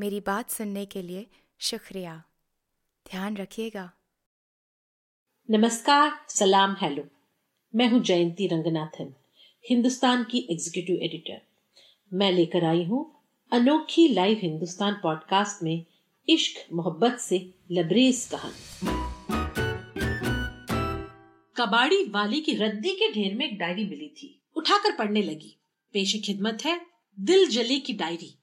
मेरी बात सुनने के लिए शुक्रिया। ध्यान रखिएगा। नमस्कार, सलाम, हेलो। मैं हूँ जयंती रंगनाथन, हिंदुस्तान की एग्जीक्यूटिव एडिटर मैं लेकर आई हूँ अनोखी लाइव हिंदुस्तान पॉडकास्ट में इश्क, मोहब्बत से लबरेज कहानी। कबाड़ी वाली की रद्दी के ढेर में एक डायरी मिली थी, उठाकर पढ़ने लगी। पेशे खिदमत है दिल जले की डायरी।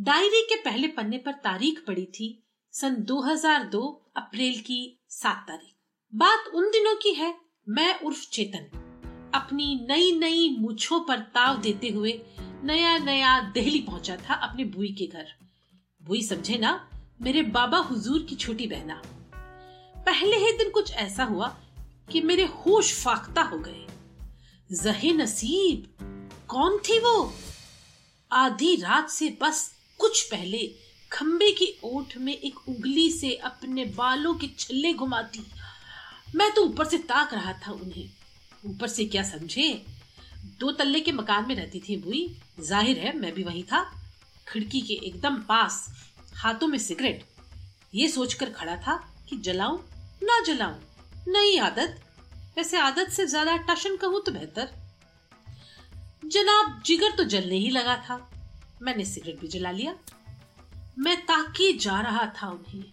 डायरी के पहले पन्ने पर तारीख पड़ी थी, सन 2002 अप्रैल की सात तारीख। बात उन दिनों की है, मैं उर्फ़ चेतन। अपनी नई नई मुछों पर ताव देते हुए नया नया दिल्ली पहुँचा था अपने बुई के घर। बुई समझे ना, मेरे बाबा हुजूर की छोटी बहना। पहले ही दिन कुछ ऐसा हुआ कि मेरे होश फाख्ता हो गए। जहे नसीब, कौन थी वो? आधी रात से बस कुछ पहले खंबे की ओठ में एक उंगली से अपने बालों के छल्ले घुमाती। मैं तो ऊपर से ताक रहा था उन्हें। ऊपर से क्या समझे? दो तल्ले के मकान में रहती थी बुई। ज़ाहिर है, मैं भी वही था। खिड़की के एकदम पास, हाथों में सिगरेट। ये सोचकर खड़ा था कि जलाऊं, ना जलाऊं, नई आदत। वैसे आदत से ज़्यादा टशन कहूँ तो बेहतर। जनाब, जिगर तो जलने ही लगा था। मैंने सिगरेट भी जला लिया। मैं ताके जा रहा था उन्हें।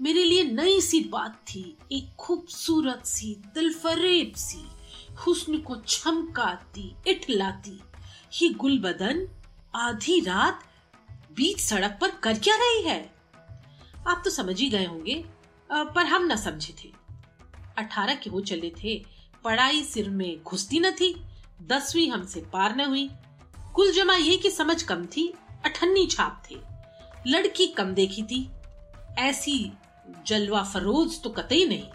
मेरे लिए नई सी बात थी, एक खूबसूरत सी, दिलफरेब सी, हुस्न को छमकाती, इठलाती। ये गुल बदन आधी रात बीच सड़क पर कर क्या रही है? आप तो समझ ही गए होंगे पर हम न समझे थे। अठारह के हो चले थे, पढ़ाई सिर में घुसती न थी, दसवीं हमसे पार न हुई। कुल जमा ये की समझ कम थी, अठन्नी छाप थे। लड़की कम देखी थी। ऐसी जलवा फरोज तो कतई नहीं।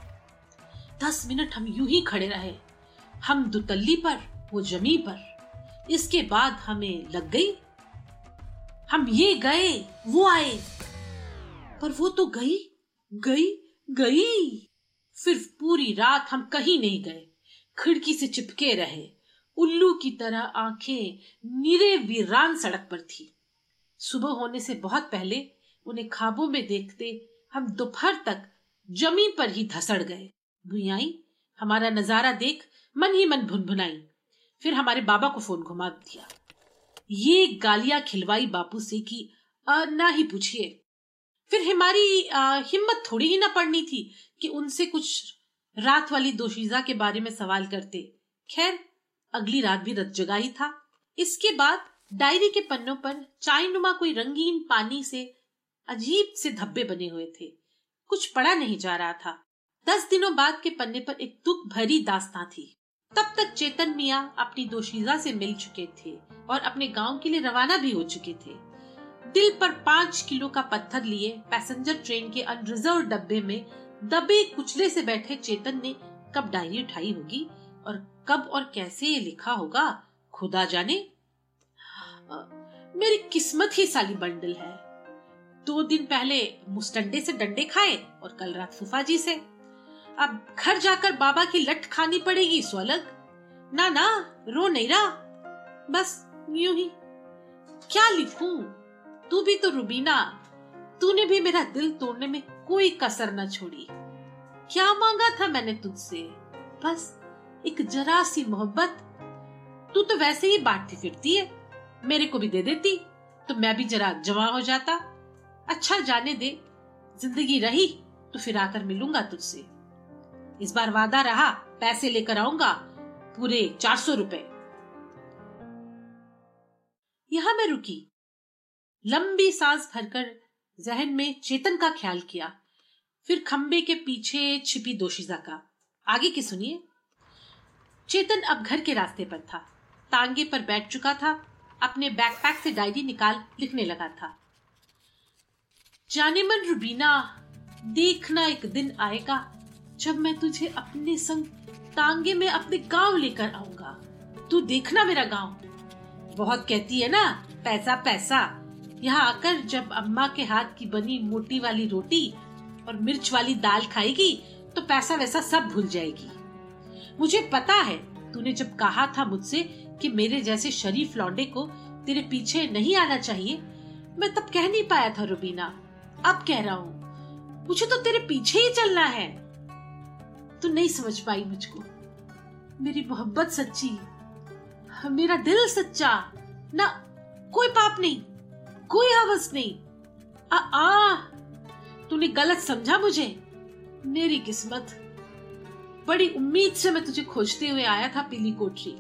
दस मिनट हम यूँ ही खड़े रहे। हम दुतल्ली पर, वो जमी पर। इसके बाद हमें लग गई, हम ये गए, वो आए। पर वो तो गई गई गई। फिर पूरी रात हम कहीं नहीं गए। खिड़की से चिपके रहे। उल्लू की तरह आँखें निरे वीरान सड़क पर थी। सुबह होने से बहुत पहले उन्हें खाबों में देखते हम दोपहर तक जमी पर ही धसड़ गए। भुयाई, हमारा नज़ारा देख मन ही मन भुनभुनाई। फिर हमारे बाबा को फ़ोन घुमा दिया। ये गालियाँ खिलवाई बापू से कि ना ही पूछिए। फिर हमारी हिम्मत थोड़ी ही ना पड़नी थी कि उनसे कुछ रात वाली दोशीजा के बारे में सवाल करते। खैर अगली रात भी रत जगा ही था। इसके बाद डायरी के पन्नों पर चाय नुमा कोई रंगीन पानी से अजीब से धब्बे बने हुए थे। कुछ पढ़ा नहीं जा रहा था। दस दिनों बाद के पन्ने पर एक दुख भरी दास्तां थी। तब तक चेतन मिया अपनी दोशीजा से मिल चुके थे और अपने गाँव के लिए रवाना भी हो चुके थे। दिल पर पाँच किलो का पत्थर लिए पैसेंजर ट्रेन के अनरिजर्व डब्बे में दबे कुचले से बैठे चेतन ने कब डायरी उठाई होगी? और कब और कैसे ये लिखा होगा, खुदा जाने? मेरी किस्मत ही साली बंडल है। दो दिन पहले मुस्टंडे से डंडे खाए और कल रात फूफा जी से। अब घर जाकर बाबा की लट खानी पड़ेगी सो अलग। ना ना रो नहीं रहा। बस यूँ ही। क्या लिखूं? तू भी तो रुबीना। तूने भी मेरा दिल तोड़ने में कोई कसर न छोड़ी। क्या मांगा था मैंने तुझसे? बस एक जरा सी मोहब्बत। तू तो वैसे ही बांटती फिरती है। मेरे को भी दे देती तो मैं भी जरा जमा हो जाता। अच्छा जाने दे, ज़िंदगी रही तो फिर आकर मिलूँगा तुझसे। इस बार वादा रहा, पैसे लेकर आऊँगा, पूरे चार सौ रुपए। यहाँ मैं रुकी। लंबी सांस भरकर जहन में चेतन का ख्याल किया। फिर खंबे के पीछे छिपी दोशीजा का। आगे की सुनिए। चेतन अब घर के रास्ते पर था। तांगे पर बैठ चुका था, अपने बैकपैक से डायरी निकाल लिखने लगा था। जाने मन रुबीना, देखना एक दिन आएगा जब मैं तुझे अपने संग तांगे में अपने गाँव लेकर आऊँगा। तू देखना मेरा गाँव। बहुत कहती है ना, पैसा पैसा। यहाँ आकर जब अम्मा के हाथ की बनी मोटी वाली रोटी और मिर्च वाली दाल खाएगी तो पैसा वैसा सब भूल जाएगी। मुझे पता है तूने जब कहा था मुझसे कि मेरे जैसे शरीफ लौंडे को तेरे पीछे नहीं आना चाहिए मैं तब कह नहीं पाया था रुबीना। अब कह रहा हूँ मुझे तो तेरे पीछे ही चलना है। तू नहीं समझ पाई मुझको। मेरी मोहब्बत सच्ची मेरा दिल सच्चा ना कोई पाप नहीं कोई हवस नहीं। आ, आ तूने गलत समझा मुझे। मेरी किस्मत बड़ी उम्मीद से मैं तुझे खोजते हुए आया था पीली कोठरी।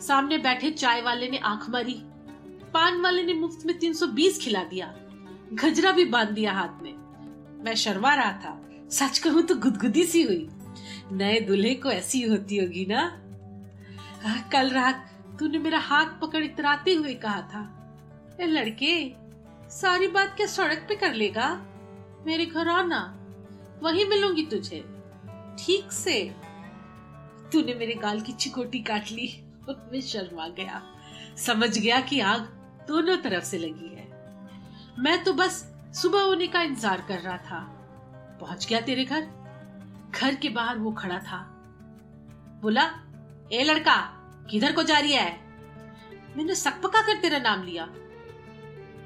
सामने बैठे चाय वाले ने आँख मारी। पान वाले ने मुफ़्त में 320 खिला दिया। गजरा भी बाँध दिया हाथ में। मैं शर्मा रहा था। सच कहूँ तो गुदगुदी सी हुई। नए दूल्हे को ऐसी होती होगी ना? आ, कल रात तूने मेरा हाथ पकड़ इतराते हुए कहा था। ए लड़के सारी बात क्या सड़क पे कर लेगा? मेरे घर आना वहीं मिलूँगी तुझे। ठीक से तूने मेरे गाल की चिकोटी काट ली। मैं शर्मा गया। समझ गया कि आग दोनों तरफ़ से लगी है। मैं तो बस सुबह होने का इंतज़ार कर रहा था। पहुँच गया तेरे घर? घर के बाहर वो खड़ा था। बोला, ए लड़का, किधर को जा रही है? मैंने सकपका कर तेरा नाम लिया।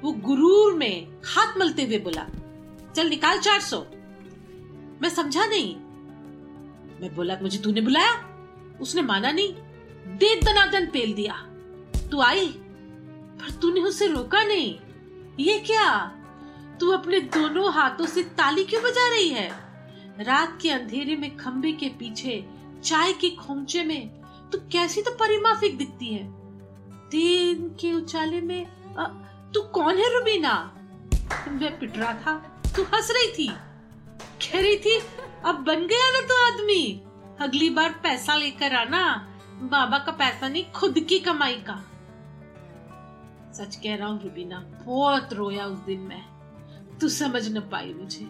वो गुरूर में हाथ मलते हुए बोला, चल निकाल चार सौ। मैं समझा नहीं मैं बोला, मुझे तूने बुलाया? उसने माना नहीं। दे दनादन पेल दिया। तू आई, पर तूने उसे रोका नहीं। ये क्या? तू अपने दोनों हाथों से ताली क्यों बजा रही है? रात के अंधेरे में खंबे के पीछे, चाय के खोमचे में, तू कैसी तो परिमाफिक दिखती है? दिन के उचाले में तू कौन है रुबीना? मैं पिट रहा था, तू हंस रही थी कह रही थी अब बन गया ना तो आदमी। अगली बार पैसा लेकर आना, बाबा का पैसा नहीं, खुद की कमाई का। सच कह रहा हूँ, रुबीना, बहुत रोया उस दिन मैं। तू समझ न पाई मुझे।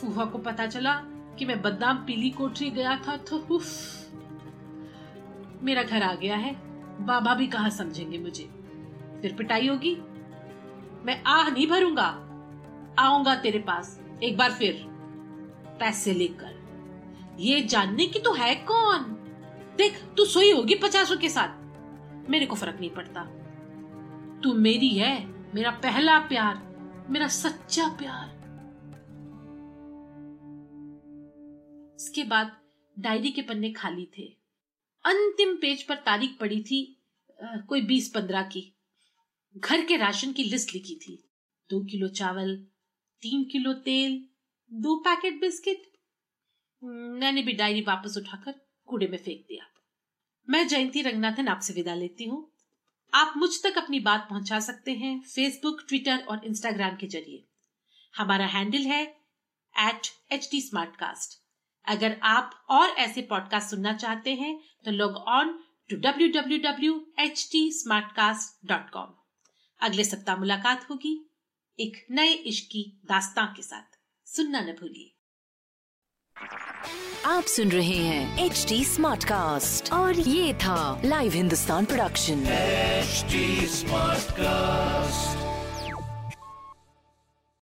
फूफा को पता चला कि मैं बदनाम पीली कोठरी गया था तो उफ। मेरा घर आ गया है, बाबा भी कहा समझेंगे मुझे। फिर पिटाई होगी। मैं आह नहीं भरूँगा। आऊँगा तेरे पास, एक बार फिर। पैसे लेकर। ये जानने की तो है कौन? देख तू सोई होगी पचासों के साथ। मेरे को फ़र्क नहीं पड़ता। तू मेरी है मेरा पहला प्यार मेरा सच्चा प्यार। इसके बाद डायरी के पन्ने खाली थे। अंतिम पेज पर तारीख पड़ी थी आ, कोई बीस पंद्रह की। घर के राशन की लिस्ट लिखी थी। दो किलो चावल तीन किलो तेल दो पैकेट बिस्किट? मैंने भी डायरी वापस उठाकर कूड़े में फेंक दिया। मैं जयंती रंगनाथन आपसे विदा लेती हूँ। आप मुझ तक अपनी बात पहुँचा सकते हैं फेसबुक ट्विटर और इंस्टाग्राम के ज़रिए। हमारा हैंडल है एट एच टी अगर आप और ऐसे पॉडकास्ट सुनना चाहते हैं तो log on to W W W H T अगले सप्ताह मुलाकात होगी एक नए इश्क की दास्तां के साथ। सुनना न भूलिए। आप सुन रहे हैं एच डी स्मार्ट कास्ट और ये था live Hindustan production smart cast